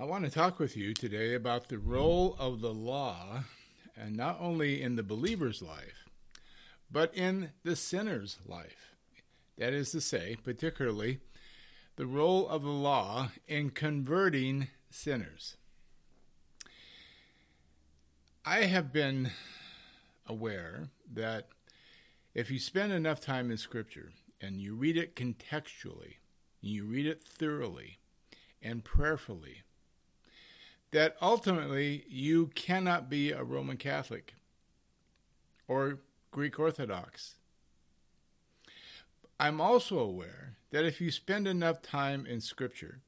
I want to talk with you today about the role of the law, and not only in the believer's life, but in the sinner's life. That is to say, particularly, the role of the law in converting sinners. I have been aware that if you spend enough time in Scripture and you read it contextually, you read it thoroughly and prayerfully, that ultimately you cannot be a Roman Catholic or Greek Orthodox. I'm also aware that if you spend enough time in Scripture,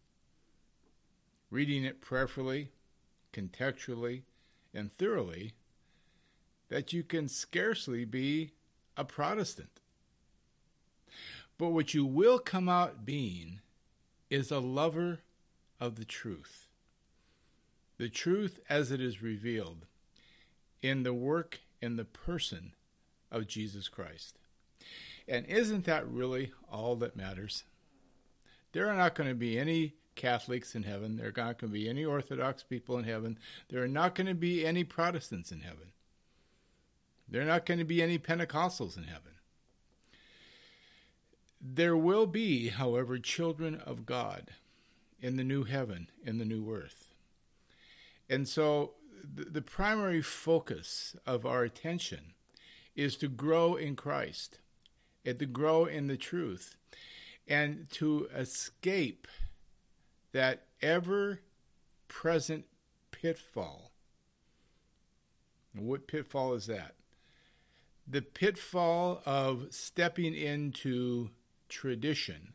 reading it prayerfully, contextually, and thoroughly, that you can scarcely be a Protestant. But what you will come out being is a lover of the truth the truth as it is revealed in the work in the person of Jesus Christ. And isn't that really all that matters? There are not going to be any Catholics in heaven. There are not going to be any Orthodox people in heaven. There are not going to be any Protestants in heaven. There are not going to be any Pentecostals in heaven. There will be, however, children of God in the new heaven, in the new earth. And so the, the primary focus of our attention is to grow in Christ and to grow in the truth and to escape that ever present pitfall. What pitfall is that? The pitfall of stepping into tradition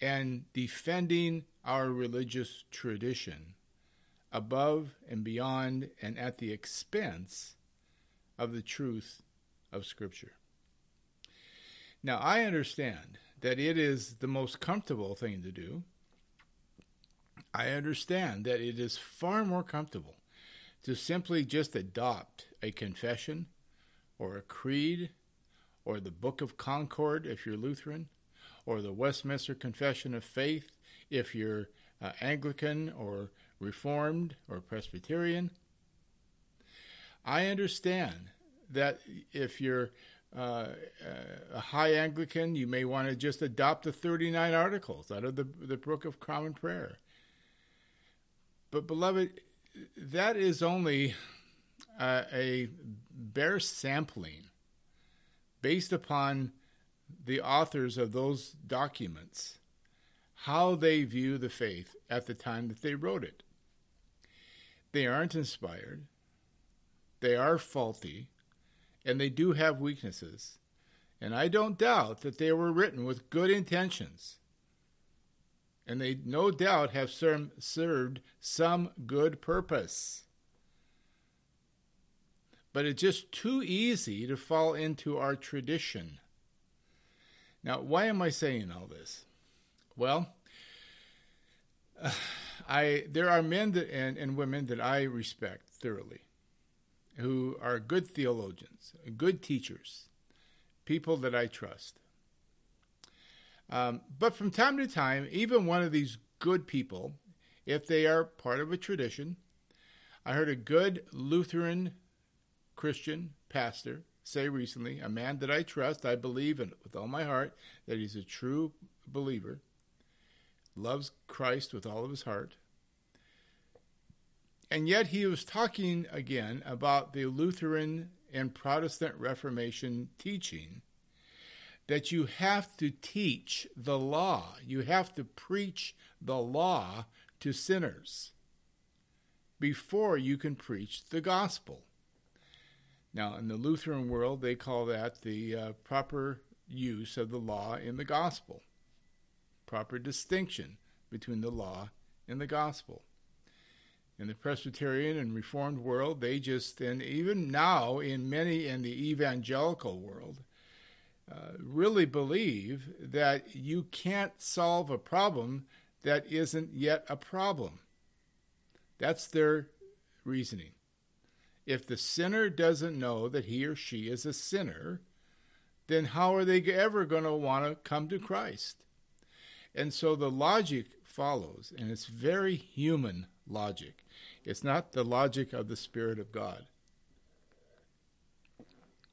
and defending our religious tradition above and beyond and at the expense of the truth of Scripture. Now, I understand that it is the most comfortable thing to do. I understand that it is far more comfortable to simply just adopt a confession or a creed or the Book of Concord if you're Lutheran or the Westminster Confession of Faith if you're uh, Anglican or Reformed or Presbyterian. I understand that if you're uh, a high Anglican, you may want to just adopt the 39 articles out of the, the Book of Common Prayer. But, beloved, that is only uh, a bare sampling based upon the authors of those documents, how they view the faith at the time that they wrote it. They aren't inspired, they are faulty, and they do have weaknesses. And I don't doubt that they were written with good intentions. And they no doubt have served some good purpose. But it's just too easy to fall into our tradition. Now, why am I saying all this? Well, uh, I there are men that, and, and women that I respect thoroughly, who are good theologians, good teachers, people that I trust. Um, but from time to time, even one of these good people, if they are part of a tradition, I heard a good Lutheran Christian pastor say recently, a man that I trust, I believe in with all my heart that he's a true believer, loves Christ with all of his heart. And yet he was talking again about the Lutheran and Protestant Reformation teaching that you have to teach the law, you have to preach the law to sinners before you can preach the gospel. Now, in the Lutheran world, they call that the uh, proper use of the law in the gospel, proper distinction between the law and the gospel. In the Presbyterian and Reformed world, they just, and even now in many in the evangelical world, uh, really believe that you can't solve a problem that isn't yet a problem. That's their reasoning. If the sinner doesn't know that he or she is a sinner, then how are they ever going to want to come to Christ? And so the logic follows, and it's very human logic. It's not the logic of the Spirit of God.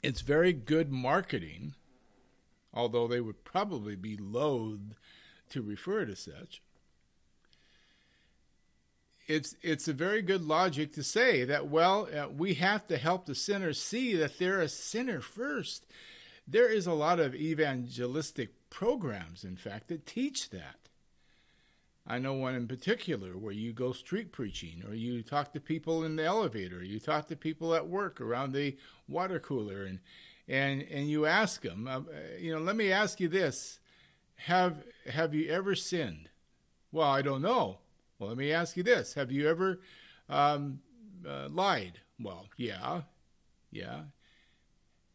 It's very good marketing, although they would probably be loath to refer to such. It's it's a very good logic to say that well uh, we have to help the sinner see that they're a sinner first. There is a lot of evangelistic programs, in fact, that teach that. I know one in particular where you go street preaching, or you talk to people in the elevator, you talk to people at work around the water cooler, and and and you ask them, uh, you know, let me ask you this: have have you ever sinned? Well, I don't know. Well, let me ask you this: Have you ever um, uh, lied? Well, yeah, yeah.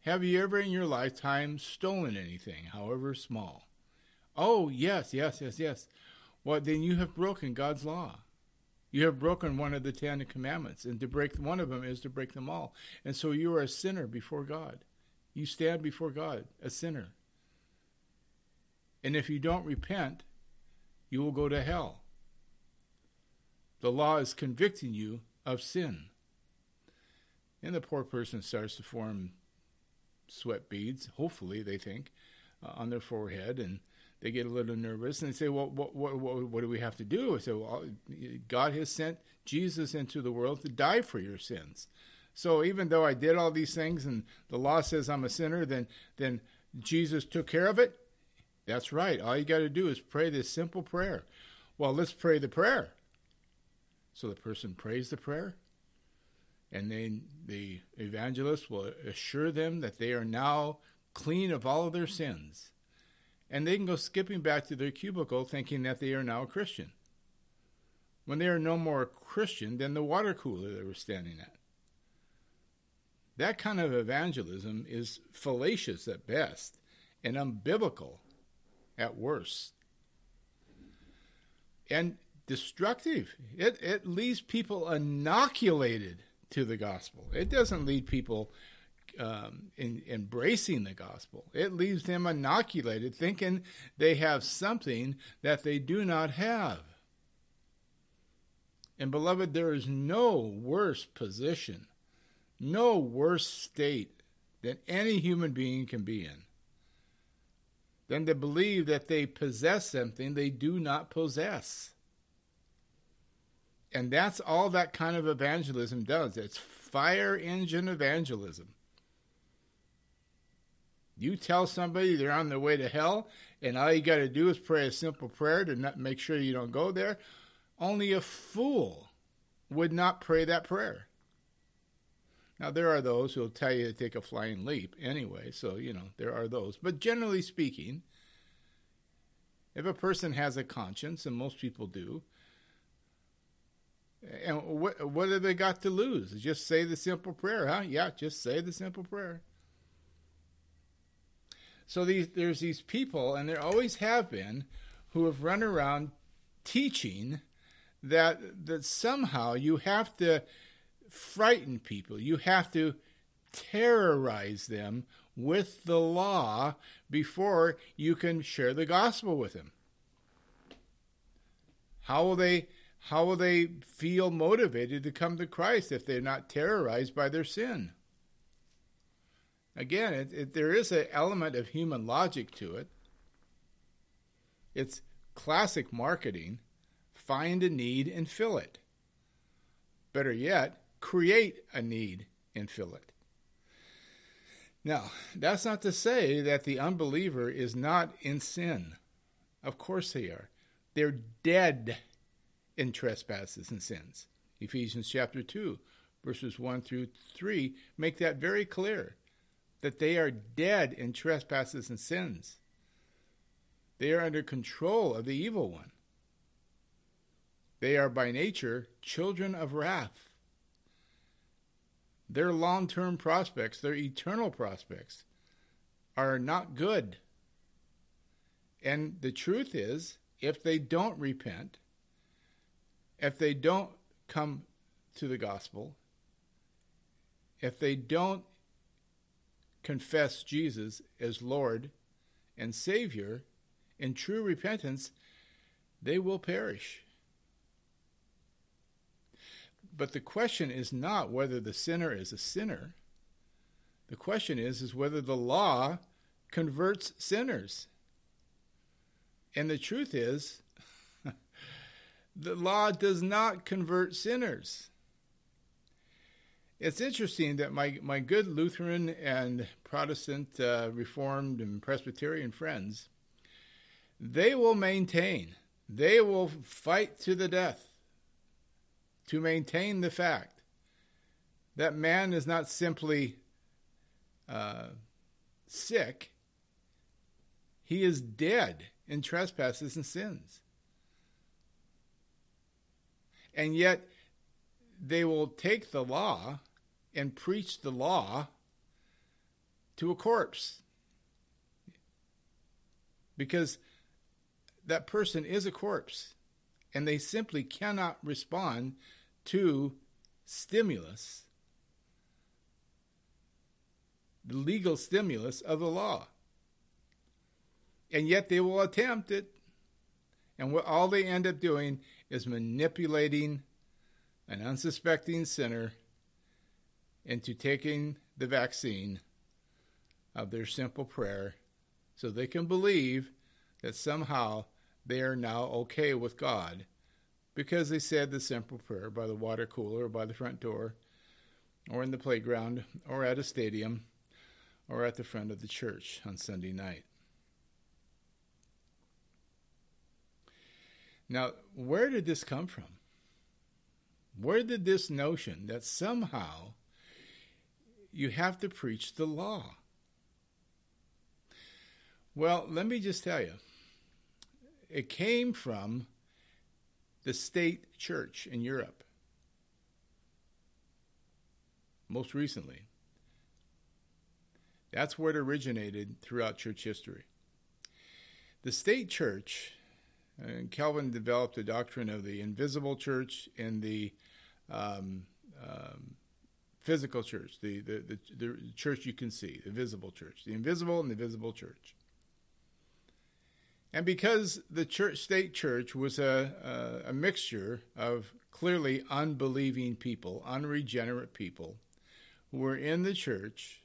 Have you ever in your lifetime stolen anything, however small? Oh, yes, yes, yes, yes. Well, then you have broken God's law. You have broken one of the Ten Commandments, and to break one of them is to break them all. And so you are a sinner before God. You stand before God, a sinner. And if you don't repent, you will go to hell. The law is convicting you of sin. And the poor person starts to form sweat beads, hopefully, they think, uh, on their forehead. And they get a little nervous and they say, Well, what, what, what, what do we have to do? I say, Well, God has sent Jesus into the world to die for your sins. So even though I did all these things and the law says I'm a sinner, then, then Jesus took care of it? That's right. All you got to do is pray this simple prayer. Well, let's pray the prayer. So the person prays the prayer, and then the evangelist will assure them that they are now clean of all of their sins and they can go skipping back to their cubicle thinking that they are now a Christian. When they are no more a Christian than the water cooler they were standing at. That kind of evangelism is fallacious at best and unbiblical at worst. And destructive. It, it leaves people inoculated to the gospel. It doesn't lead people um, in embracing the gospel. It leaves them inoculated, thinking they have something that they do not have. And beloved, there is no worse position, no worse state than any human being can be in than to believe that they possess something they do not possess. And that's all that kind of evangelism does. It's fire engine evangelism. You tell somebody they're on their way to hell, and all you got to do is pray a simple prayer to not make sure you don't go there. Only a fool would not pray that prayer. Now, there are those who will tell you to take a flying leap anyway, so, you know, there are those. But generally speaking, if a person has a conscience, and most people do, and what, what have they got to lose? Just say the simple prayer, huh? Yeah, just say the simple prayer. So these, there's these people, and there always have been, who have run around teaching that that somehow you have to frighten people, you have to terrorize them with the law before you can share the gospel with them. How will they how will they feel motivated to come to Christ if they're not terrorized by their sin? Again, it, it, there is an element of human logic to it. It's classic marketing find a need and fill it. Better yet, create a need and fill it. Now, that's not to say that the unbeliever is not in sin. Of course they are. They're dead in trespasses and sins. Ephesians chapter 2, verses 1 through 3 make that very clear that they are dead in trespasses and sins. They are under control of the evil one. They are by nature children of wrath. Their long term prospects, their eternal prospects, are not good. And the truth is, if they don't repent, if they don't come to the gospel, if they don't confess Jesus as Lord and Savior in true repentance, they will perish. But the question is not whether the sinner is a sinner. The question is is whether the law converts sinners. And the truth is the law does not convert sinners. It's interesting that my, my good Lutheran and Protestant uh, Reformed and Presbyterian friends, they will maintain, they will fight to the death to maintain the fact that man is not simply uh, sick, he is dead in trespasses and sins. And yet, they will take the law and preach the law to a corpse. Because that person is a corpse, and they simply cannot respond to stimulus, the legal stimulus of the law. And yet they will attempt it. And what all they end up doing is manipulating an unsuspecting sinner into taking the vaccine of their simple prayer so they can believe that somehow they are now okay with God because they said the simple prayer by the water cooler or by the front door or in the playground or at a stadium or at the front of the church on Sunday night. Now, where did this come from? Where did this notion that somehow you have to preach the law? Well, let me just tell you. It came from the state church in Europe. Most recently. That's where it originated throughout church history. The state church and Calvin developed the doctrine of the invisible church and the um, um, physical church, the, the, the, the, church you can see, the visible church, the invisible and the visible church. And because the church, state church was a, a, a mixture of clearly unbelieving people, unregenerate people, who were in the church,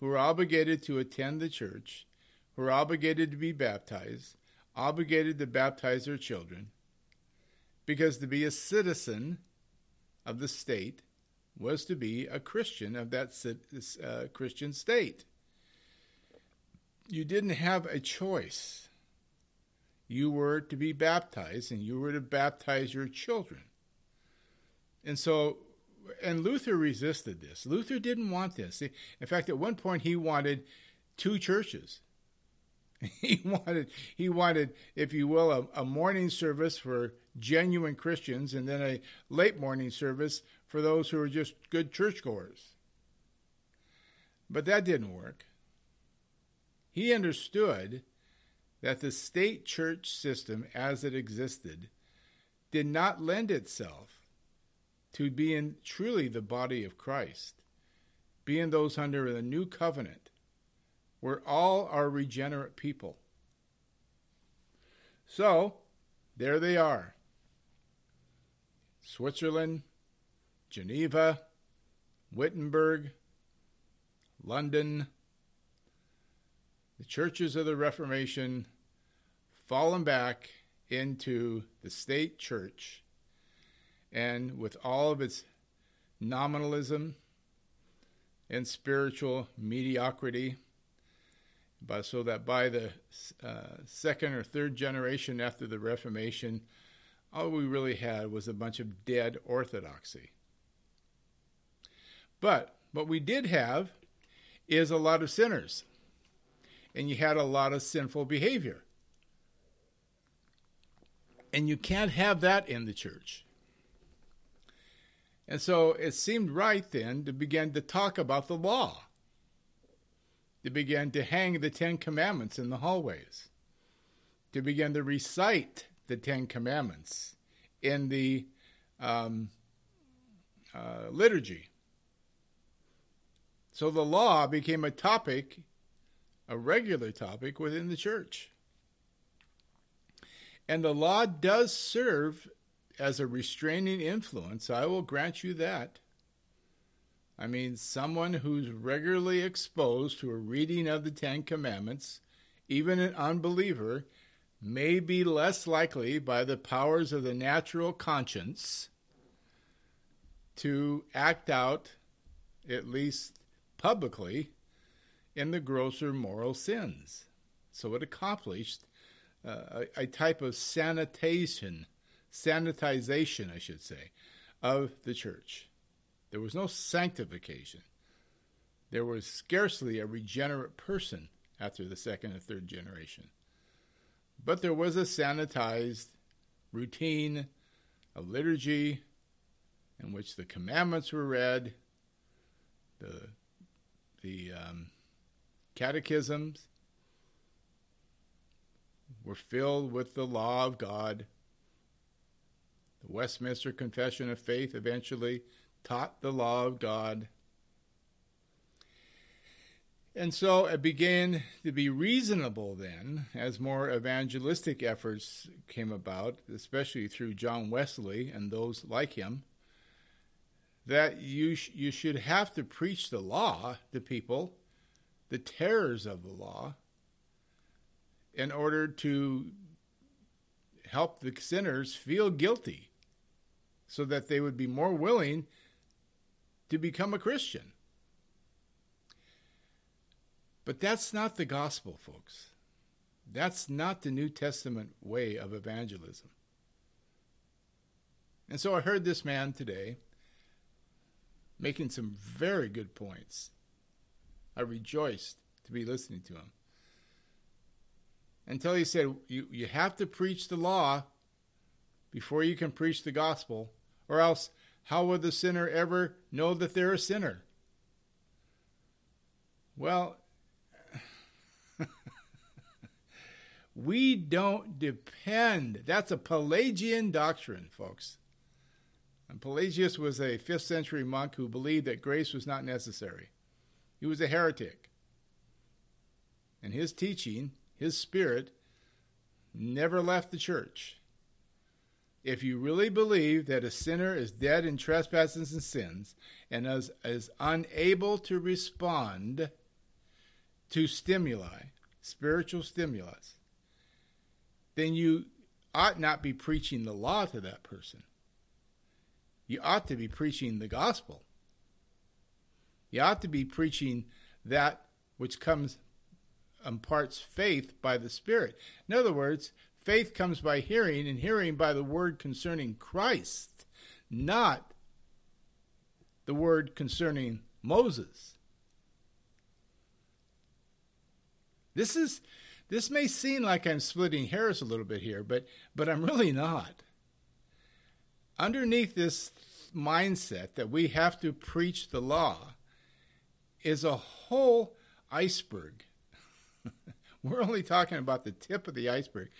who were obligated to attend the church, who were obligated to be baptized, obligated to baptize their children because to be a citizen of the state was to be a Christian of that uh, Christian state. You didn't have a choice. You were to be baptized and you were to baptize your children. And so, and Luther resisted this. Luther didn't want this. In fact, at one point, he wanted two churches He wanted, he wanted, if you will, a, a, morning service for genuine Christians, and then a late morning service for those who are just good churchgoers. But that didn't work. He understood that the state church system, as it existed, did not lend itself to being truly the body of Christ, being those under the new covenant where all are regenerate people. So, there they are. Switzerland, Geneva, Wittenberg, London, the churches of the Reformation fallen back into the state church. And with all of its nominalism and spiritual mediocrity but so that by the uh, second or third generation after the Reformation, all we really had was a bunch of dead orthodoxy. But what we did have is a lot of sinners, and you had a lot of sinful behavior. And you can't have that in the church. And so it seemed right then to begin to talk about the law. They began to hang the Ten Commandments in the hallways, to begin to recite the Ten Commandments in the um, uh, liturgy. So the law became a topic, a regular topic within the church. And the law does serve as a restraining influence. I will grant you that. I mean, someone who's regularly exposed to a reading of the Ten Commandments, even an unbeliever, may be less likely by the powers of the natural conscience to act out, at least publicly, in the grosser moral sins. So it accomplished uh, a, a type of sanitation, sanitization, I should say, of the church. There was no sanctification. There was scarcely a regenerate person after the second and third generation. But there was a sanitized routine of liturgy in which the commandments were read, the, the um, catechisms were filled with the law of God. The Westminster Confession of Faith eventually taught the law of God. And so it began to be reasonable then, as more evangelistic efforts came about, especially through John Wesley and those like him, that you, sh- you should have to preach the law to people, the terrors of the law, in order to help the sinners feel guilty so that they would be more willing to become a Christian. But that's not the gospel, folks. That's not the New Testament way of evangelism. And so I heard this man today making some very good points. I rejoiced to be listening to him. Until he said, you, you have to preach the law before you can preach the gospel, or else how will the sinner ever know that they're a sinner? Well, we don't depend. That's a Pelagian doctrine, folks. And Pelagius was a 5th century monk who believed that grace was not necessary. He was a heretic. And his teaching, his spirit, never left the church if you really believe that a sinner is dead in trespasses and sins and is, is unable to respond to stimuli, spiritual stimulus, then you ought not be preaching the law to that person. You ought to be preaching the gospel. You ought to be preaching that which comes imparts faith by the Spirit. In other words, Faith comes by hearing, and hearing by the word concerning Christ, not the word concerning Moses. This is this may seem like I'm splitting hairs a little bit here, but but I'm really not. Underneath this mindset that we have to preach the law is a whole iceberg. We're only talking about the tip of the iceberg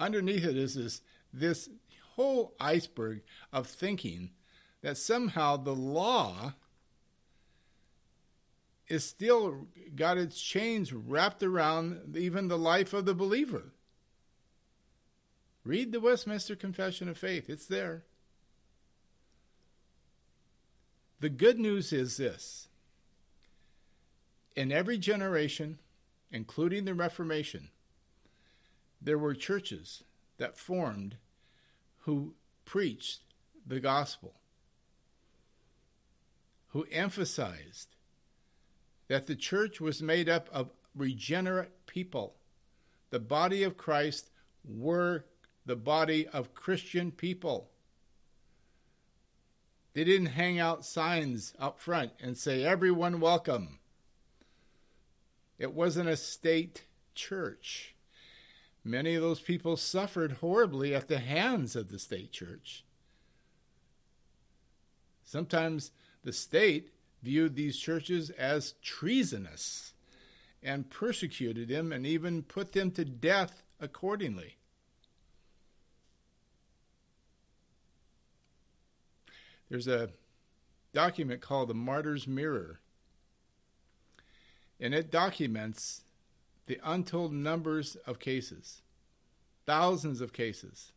underneath it is this this whole iceberg of thinking that somehow the law is still got its chains wrapped around even the life of the believer. Read the Westminster Confession of Faith, it's there. The good news is this in every generation, including the Reformation, there were churches that formed who preached the gospel, who emphasized that the church was made up of regenerate people. The body of Christ were the body of Christian people. They didn't hang out signs up front and say, Everyone welcome. It wasn't a state church. Many of those people suffered horribly at the hands of the state church. Sometimes the state viewed these churches as treasonous and persecuted them and even put them to death accordingly. There's a document called the Martyr's Mirror, and it documents the untold numbers of cases, thousands of cases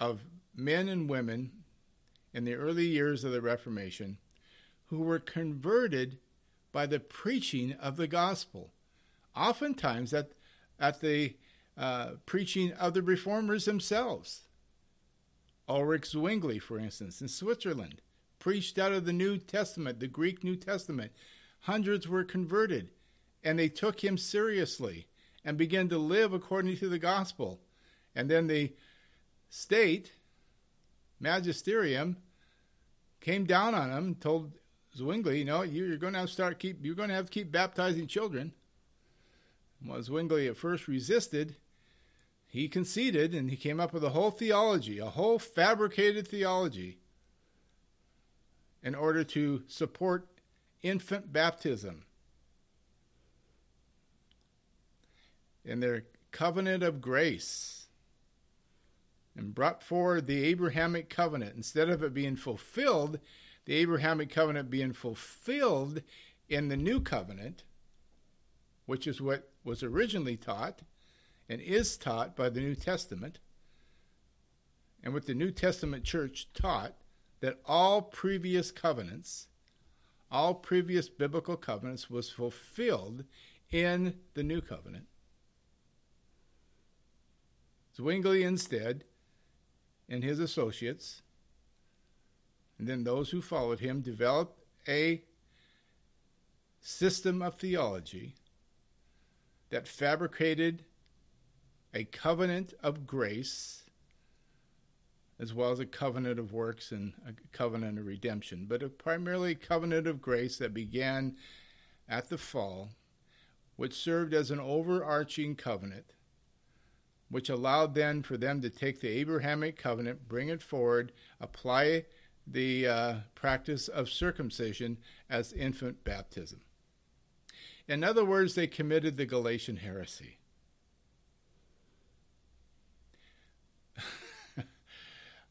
of men and women in the early years of the Reformation who were converted by the preaching of the gospel, oftentimes at, at the uh, preaching of the reformers themselves. Ulrich Zwingli, for instance, in Switzerland, preached out of the New Testament, the Greek New Testament. Hundreds were converted, and they took him seriously and began to live according to the gospel. And then the state, magisterium, came down on him, and told Zwingli, you know, you're going to have to start keep, you're going to have to keep baptizing children. Well, Zwingli at first resisted. He conceded, and he came up with a whole theology, a whole fabricated theology, in order to support infant baptism. In their covenant of grace and brought forward the Abrahamic covenant. Instead of it being fulfilled, the Abrahamic covenant being fulfilled in the new covenant, which is what was originally taught and is taught by the New Testament, and what the New Testament church taught that all previous covenants, all previous biblical covenants, was fulfilled in the new covenant. Zwingli instead and his associates, and then those who followed him, developed a system of theology that fabricated a covenant of grace as well as a covenant of works and a covenant of redemption, but a primarily covenant of grace that began at the fall, which served as an overarching covenant which allowed then for them to take the Abrahamic covenant, bring it forward, apply the uh, practice of circumcision as infant baptism. In other words, they committed the Galatian heresy.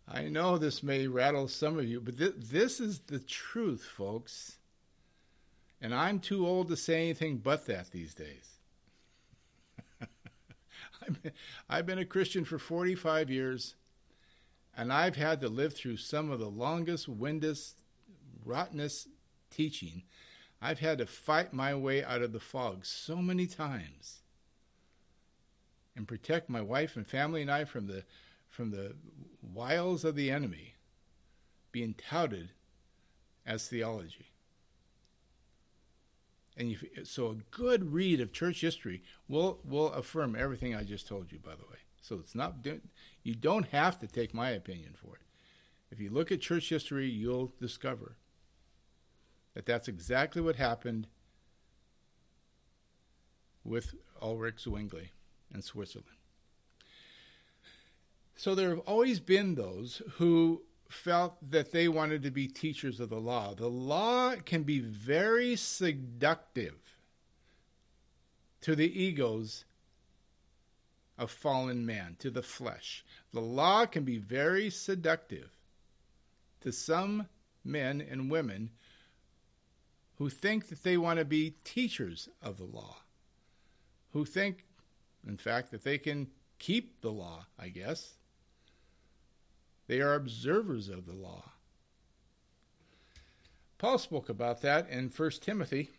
I know this may rattle some of you, but th- this is the truth, folks. And I'm too old to say anything but that these days. I've been a Christian for 45 years, and I've had to live through some of the longest, windest, rottenest teaching. I've had to fight my way out of the fog so many times and protect my wife and family and I from the from the wiles of the enemy being touted as theology. And you, so a good read of church history will will affirm everything I just told you. By the way, so it's not you don't have to take my opinion for it. If you look at church history, you'll discover that that's exactly what happened with Ulrich Zwingli in Switzerland. So there have always been those who felt that they wanted to be teachers of the law. The law can be very seductive to the egos of fallen man, to the flesh. The law can be very seductive to some men and women who think that they want to be teachers of the law, who think, in fact, that they can keep the law, I guess. They are observers of the law. Paul spoke about that in 1 Timothy.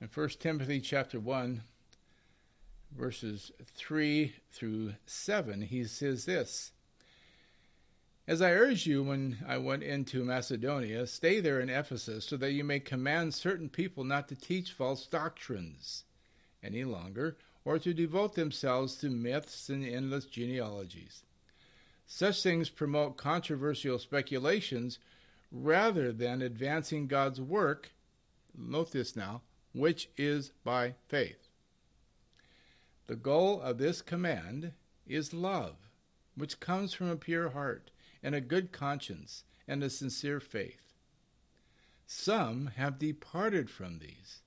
In 1 Timothy chapter 1, verses 3 through 7, he says this As I urged you when I went into Macedonia, stay there in Ephesus, so that you may command certain people not to teach false doctrines any longer, or to devote themselves to myths and endless genealogies such things promote controversial speculations rather than advancing God's work, note this now, which is by faith. The goal of this command is love, which comes from a pure heart and a good conscience and a sincere faith. Some have departed from these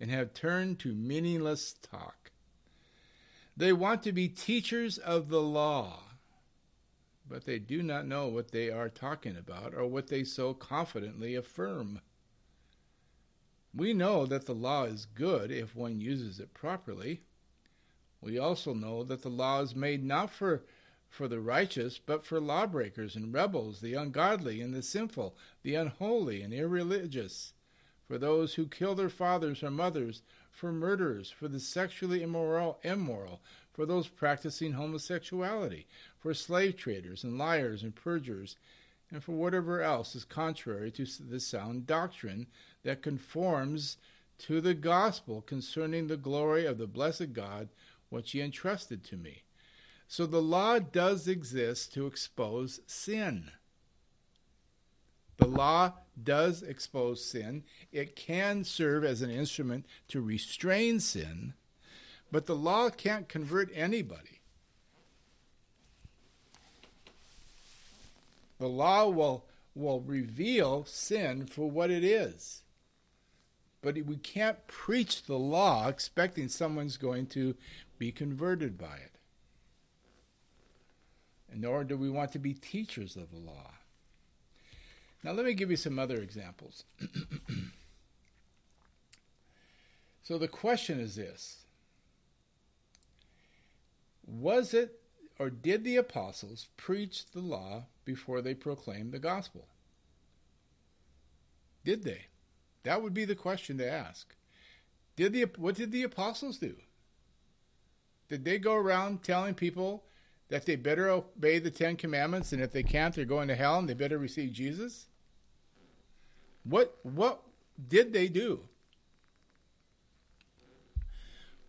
and have turned to meaningless talk. They want to be teachers of the law but they do not know what they are talking about or what they so confidently affirm. We know that the law is good if one uses it properly. We also know that the law is made not for for the righteous, but for lawbreakers and rebels, the ungodly and the sinful, the unholy and irreligious, for those who kill their fathers or mothers, for murderers, for the sexually immoral, immoral, for those practicing homosexuality, for slave traders and liars and perjurers, and for whatever else is contrary to the sound doctrine that conforms to the gospel concerning the glory of the blessed God which he entrusted to me. So the law does exist to expose sin. The law does expose sin. It can serve as an instrument to restrain sin, but the law can't convert anybody. The law will, will reveal sin for what it is. But we can't preach the law expecting someone's going to be converted by it. Nor do we want to be teachers of the law. Now, let me give you some other examples. so the question is this Was it or did the apostles preach the law before they proclaimed the gospel? Did they? That would be the question to ask. Did the what did the apostles do? Did they go around telling people that they better obey the Ten Commandments, and if they can't, they're going to hell, and they better receive Jesus? What what did they do?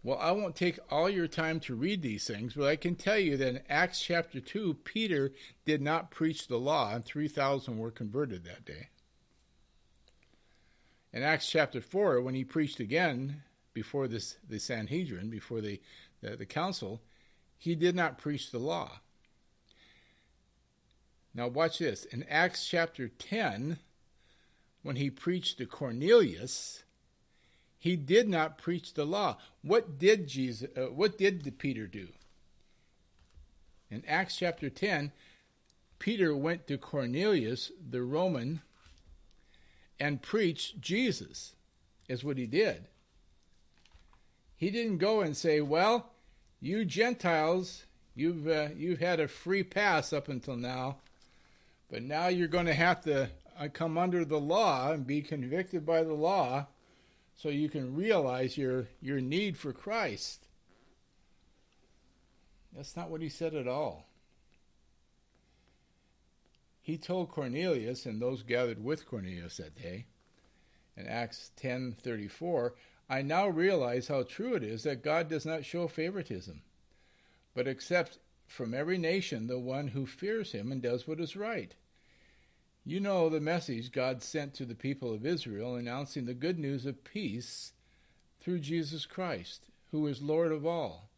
Well, I won't take all your time to read these things, but I can tell you that in Acts chapter 2, Peter did not preach the law, and 3,000 were converted that day. In Acts chapter 4, when he preached again before this, the Sanhedrin, before the, the, the council, he did not preach the law. Now, watch this. In Acts chapter 10, when he preached to Cornelius, he did not preach the law. What did Jesus uh, what did Peter do? In Acts chapter 10, Peter went to Cornelius, the Roman, and preached Jesus. Is what he did. He didn't go and say, "Well, you Gentiles, you've uh, you've had a free pass up until now, but now you're going to have to uh, come under the law and be convicted by the law so you can realize your your need for Christ. That's not what he said at all. He told Cornelius and those gathered with Cornelius that day in Acts 10:34, I now realize how true it is that God does not show favoritism, but accepts from every nation the one who fears him and does what is right. You know the message God sent to the people of Israel announcing the good news of peace through Jesus Christ, who is Lord of all.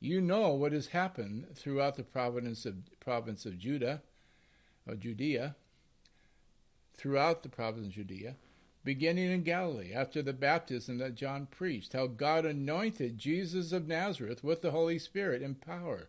You know what has happened throughout the province of, province of Judah, of Judea, throughout the province of Judea, beginning in Galilee after the baptism that John preached, how God anointed Jesus of Nazareth with the Holy Spirit and power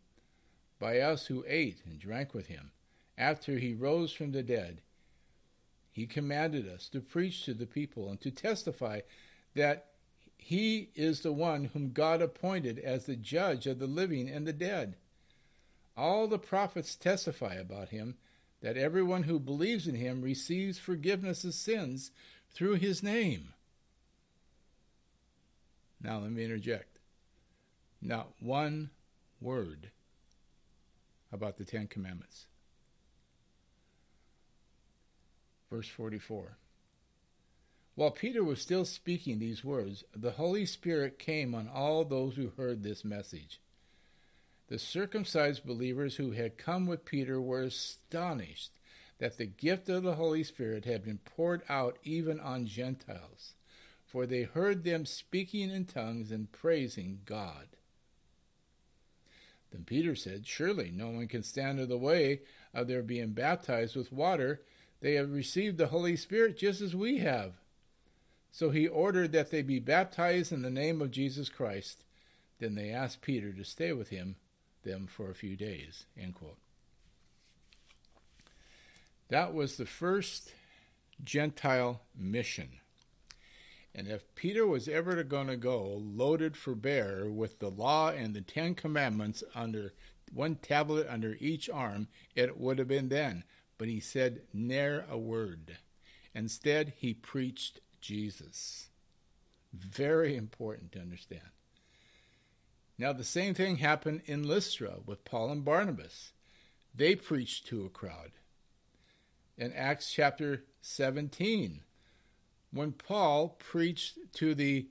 by us who ate and drank with him after he rose from the dead. He commanded us to preach to the people and to testify that he is the one whom God appointed as the judge of the living and the dead. All the prophets testify about him that everyone who believes in him receives forgiveness of sins through his name. Now, let me interject. Not one word about the Ten Commandments. Verse 44. While Peter was still speaking these words, the Holy Spirit came on all those who heard this message. The circumcised believers who had come with Peter were astonished that the gift of the Holy Spirit had been poured out even on Gentiles, for they heard them speaking in tongues and praising God. Then Peter said, Surely no one can stand in the way of their being baptized with water. They have received the Holy Spirit just as we have. So he ordered that they be baptized in the name of Jesus Christ. Then they asked Peter to stay with him them for a few days. That was the first Gentile mission. And if Peter was ever going to go loaded for bear with the law and the Ten Commandments under one tablet under each arm, it would have been then. But he said ne'er a word. Instead, he preached Jesus. Very important to understand. Now, the same thing happened in Lystra with Paul and Barnabas. They preached to a crowd. In Acts chapter 17, when Paul preached to the,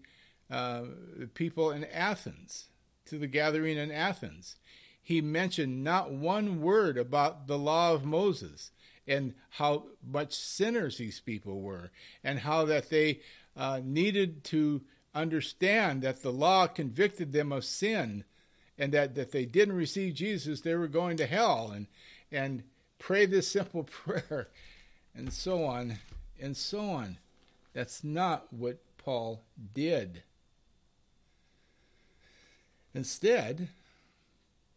uh, the people in Athens, to the gathering in Athens, he mentioned not one word about the law of Moses and how much sinners these people were, and how that they uh, needed to understand that the law convicted them of sin, and that that they didn't receive Jesus, they were going to hell, and and pray this simple prayer, and so on and so on. That's not what Paul did. Instead,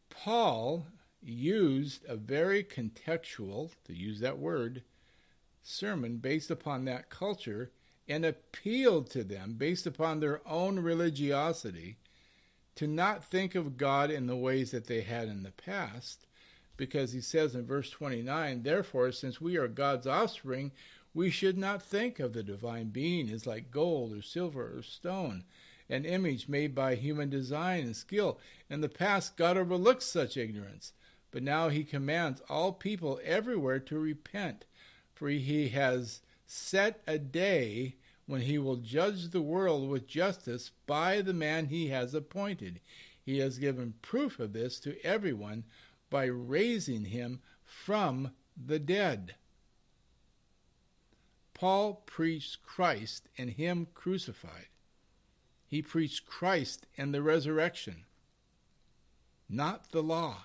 Paul used a very contextual, to use that word, sermon based upon that culture and appealed to them based upon their own religiosity to not think of God in the ways that they had in the past, because he says in verse 29 Therefore, since we are God's offspring, we should not think of the divine being as like gold or silver or stone, an image made by human design and skill. In the past, God overlooked such ignorance but now he commands all people everywhere to repent, for he has set a day when he will judge the world with justice by the man he has appointed. He has given proof of this to everyone by raising him from the dead. Paul preached Christ and him crucified. He preached Christ and the resurrection, not the law.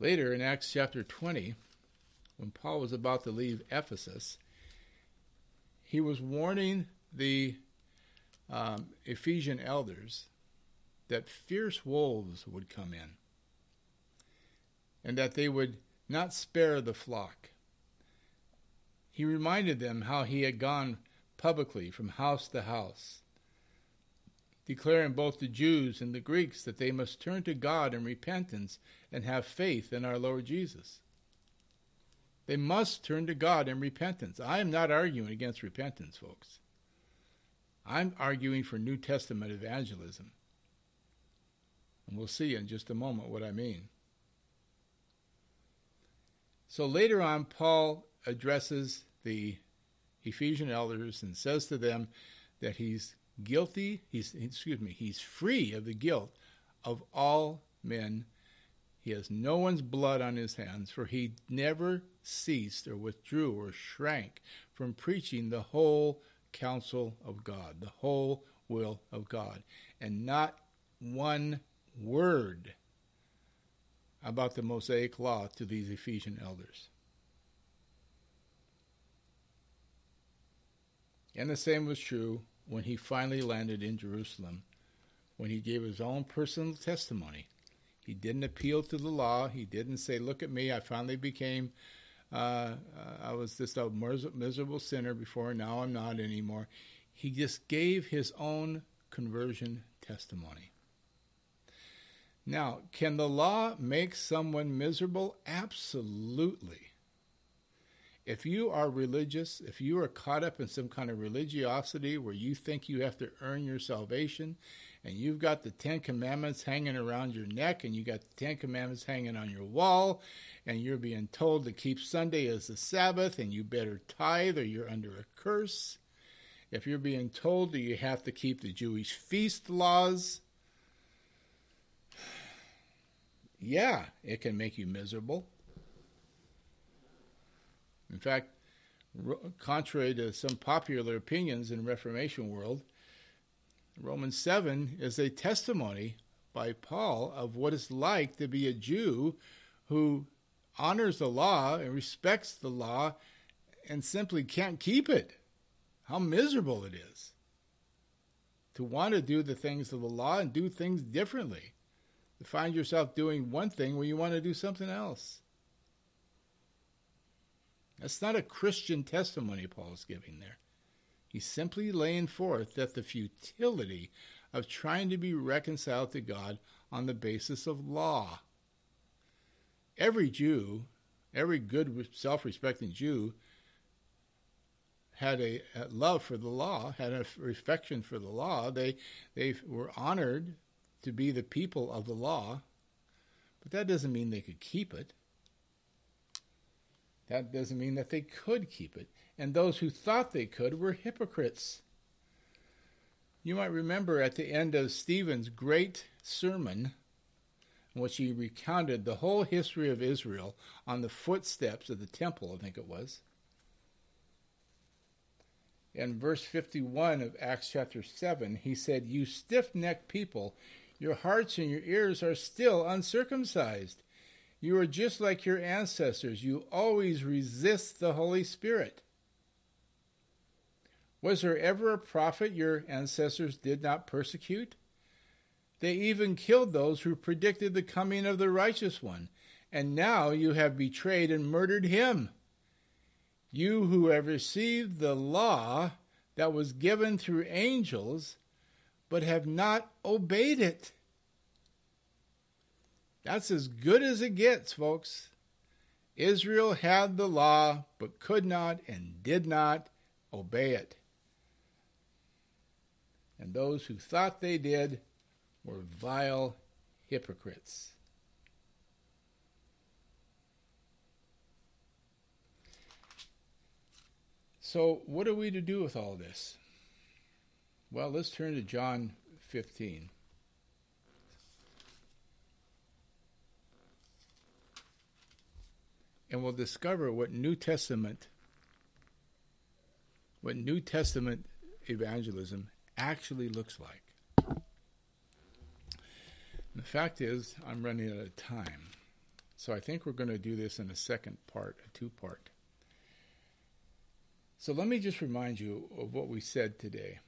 Later in Acts chapter 20, when Paul was about to leave Ephesus, he was warning the um, Ephesian elders that fierce wolves would come in and that they would not spare the flock. He reminded them how he had gone publicly from house to house, declaring both the Jews and the Greeks that they must turn to God in repentance and have faith in our Lord Jesus. They must turn to God in repentance. I am not arguing against repentance, folks. I'm arguing for New Testament evangelism. And we'll see in just a moment what I mean. So later on, Paul addresses the Ephesian elders and says to them that he's guilty, he's excuse me, he's free of the guilt of all men. He has no one's blood on his hands, for he never ceased or withdrew or shrank from preaching the whole counsel of God, the whole will of God, and not one word about the Mosaic law to these Ephesian elders. And the same was true when he finally landed in Jerusalem, when he gave his own personal testimony. He didn't appeal to the law. He didn't say, Look at me, I finally became, uh, I was just a miserable sinner before, now I'm not anymore. He just gave his own conversion testimony. Now, can the law make someone miserable? Absolutely. If you are religious, if you are caught up in some kind of religiosity where you think you have to earn your salvation, and you've got the Ten Commandments hanging around your neck, and you got the Ten Commandments hanging on your wall, and you're being told to keep Sunday as the Sabbath, and you better tithe or you're under a curse. If you're being told that you have to keep the Jewish feast laws, yeah, it can make you miserable. In fact, contrary to some popular opinions in Reformation world, Romans 7 is a testimony by Paul of what it's like to be a Jew who honors the law and respects the law and simply can't keep it. How miserable it is to want to do the things of the law and do things differently. Find yourself doing one thing when you want to do something else. That's not a Christian testimony Paul's giving there. He's simply laying forth that the futility of trying to be reconciled to God on the basis of law. Every Jew, every good self respecting Jew, had a, a, love for the law, had a affection for the law. They, they were honored to be the people of the law, but that doesn't mean they could keep it. That doesn't mean that they could keep it. And those who thought they could were hypocrites. You might remember at the end of Stephen's great sermon, in which he recounted the whole history of Israel on the footsteps of the temple, I think it was. In verse 51 of Acts chapter 7, he said, You stiff necked people, your hearts and your ears are still uncircumcised. You are just like your ancestors. You always resist the Holy Spirit. Was there ever a prophet your ancestors did not persecute? They even killed those who predicted the coming of the righteous one, and now you have betrayed and murdered him. You who have received the law that was given through angels, but have not obeyed it. That's as good as it gets, folks. Israel had the law, but could not and did not obey it. And those who thought they did were vile hypocrites. So, what are we to do with all this? Well, let's turn to John 15. and we'll discover what New Testament what New Testament evangelism actually looks like. the fact is, I'm running out of time. So I think we're going to do this in a second part, a two part. So let me just remind you of what we said today.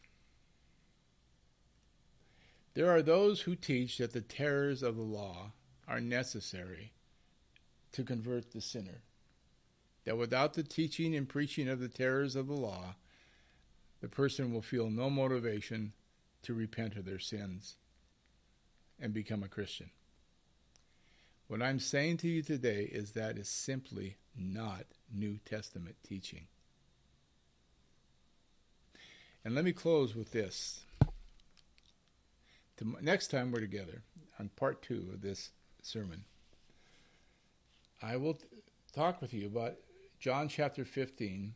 There are those who teach that the terrors of the law are necessary to convert the sinner. That without the teaching and preaching of the terrors of the law, the person will feel no motivation to repent of their sins and become a Christian. What I'm saying to you today is that is simply not New Testament teaching. And let me close with this. Next time we're together on part two of this sermon, I will talk with you about John chapter 15,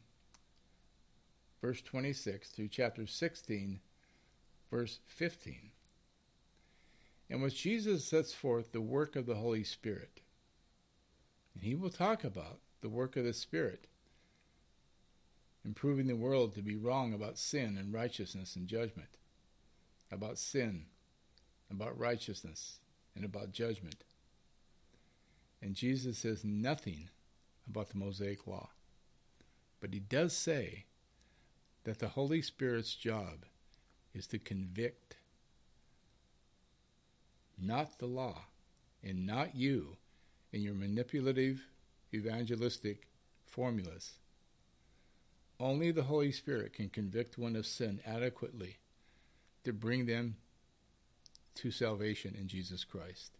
verse 26 through chapter 16, verse 15, in which Jesus sets forth the work of the Holy Spirit. And he will talk about the work of the Spirit, improving the world to be wrong about sin and righteousness and judgment, about sin, about righteousness, and about judgment. And Jesus says nothing about the Mosaic Law. But he does say that the Holy Spirit's job is to convict, not the law, and not you in your manipulative evangelistic formulas. Only the Holy Spirit can convict one of sin adequately to bring them to salvation in Jesus Christ.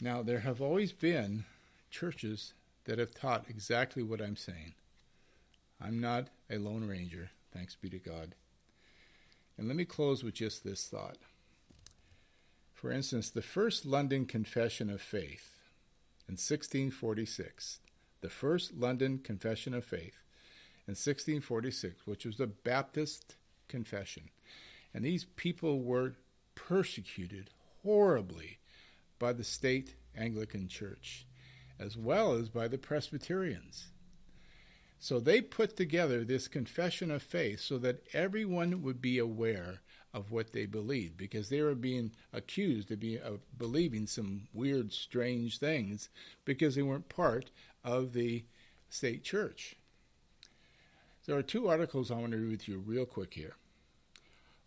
Now, there have always been churches that have taught exactly what I'm saying. I'm not a Lone Ranger, thanks be to God. And let me close with just this thought. For instance, the first London Confession of Faith in 1646, the first London Confession of Faith in 1646, which was a Baptist confession. And these people were persecuted horribly by the state Anglican Church, as well as by the Presbyterians. So they put together this confession of faith so that everyone would be aware of what they believed because they were being accused of, being, of believing some weird, strange things because they weren't part of the state church. There are two articles I want to read with you real quick here.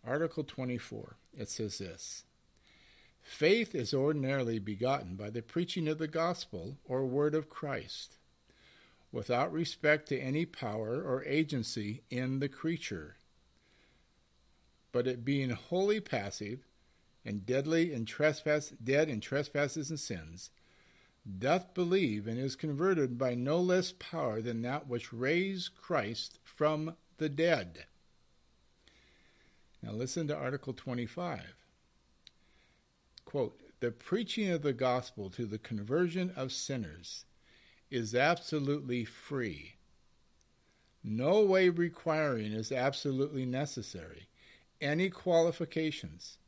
Article 24, it says this Faith is ordinarily begotten by the preaching of the gospel or word of Christ, without respect to any power or agency in the creature, but it being wholly passive and deadly in trespass, dead in trespasses and sins, doth believe and is converted by no less power than that which raised Christ from the dead. Now listen to Article 25. Quote, the preaching of the gospel to the conversion of sinners is absolutely free. No way requiring is absolutely necessary. Any qualifications,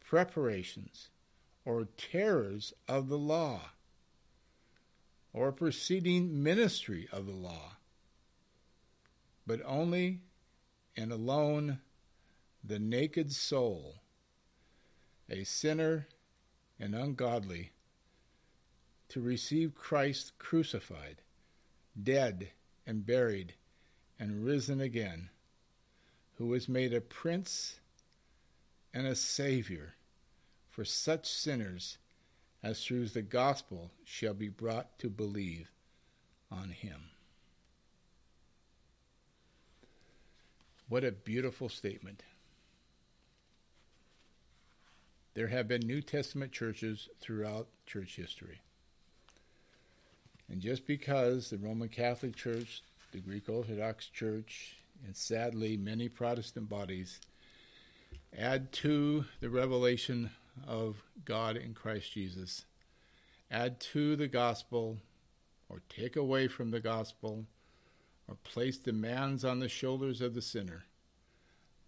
preparations, or terrors of the law, or preceding ministry of the law, but only and alone the naked soul, a sinner and ungodly, to receive Christ crucified, dead and buried, and risen again, who was made a prince and a savior for such sinners as through the gospel shall be brought to believe on him. What a beautiful statement. There have been New Testament churches throughout church history. And just because the Roman Catholic Church, the Greek Orthodox Church, and sadly many Protestant bodies add to the revelation of God in Christ Jesus, add to the gospel, or take away from the gospel, or place demands on the shoulders of the sinner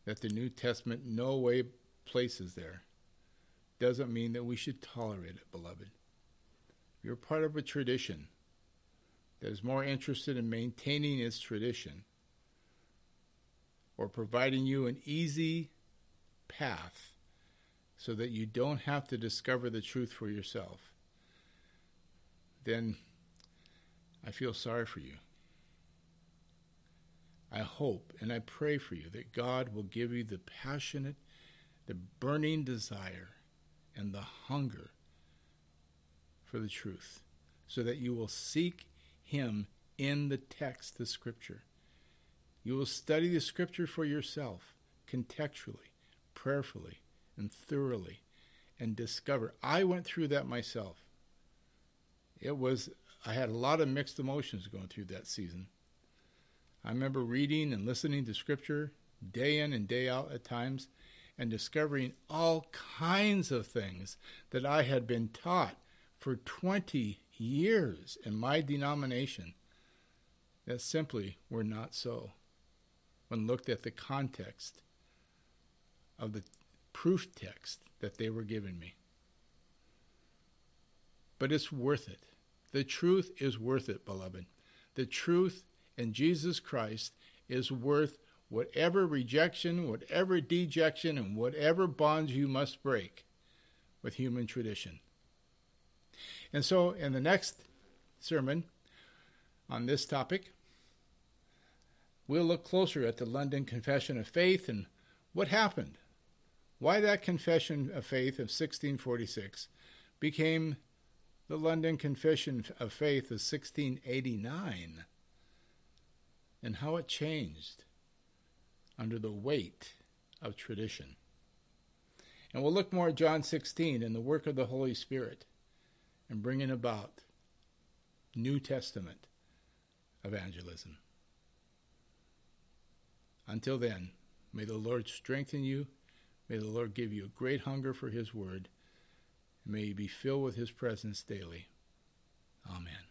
that the New Testament no way places there, doesn't mean that we should tolerate it, beloved. You're part of a tradition that is more interested in maintaining its tradition or providing you an easy path so that you don't have to discover the truth for yourself, then I feel sorry for you. I hope and I pray for you that God will give you the passionate, the burning desire, and the hunger for the truth, so that you will seek Him in the text, the Scripture. You will study the Scripture for yourself, contextually, prayerfully, and thoroughly and discover. I went through that myself. It was, I had a lot of mixed emotions going through that season. I remember reading and listening to scripture day in and day out at times and discovering all kinds of things that I had been taught for 20 years in my denomination that simply were not so when looked at the context of the proof text that they were giving me. But it's worth it. The truth is worth it, beloved. The truth in Jesus Christ is worth whatever rejection, whatever dejection, and whatever bonds you must break with human tradition. And so, in the next sermon on this topic, we'll look closer at the London Confession of Faith and what happened why that Confession of Faith of 1646 became the London Confession of Faith of 1689 and how it changed under the weight of tradition. And we'll look more at John 16 and the work of the Holy Spirit and bringing about New Testament evangelism. Until then, may the Lord strengthen you May the Lord give you a great hunger for His word. May you be filled with His presence daily. Amen.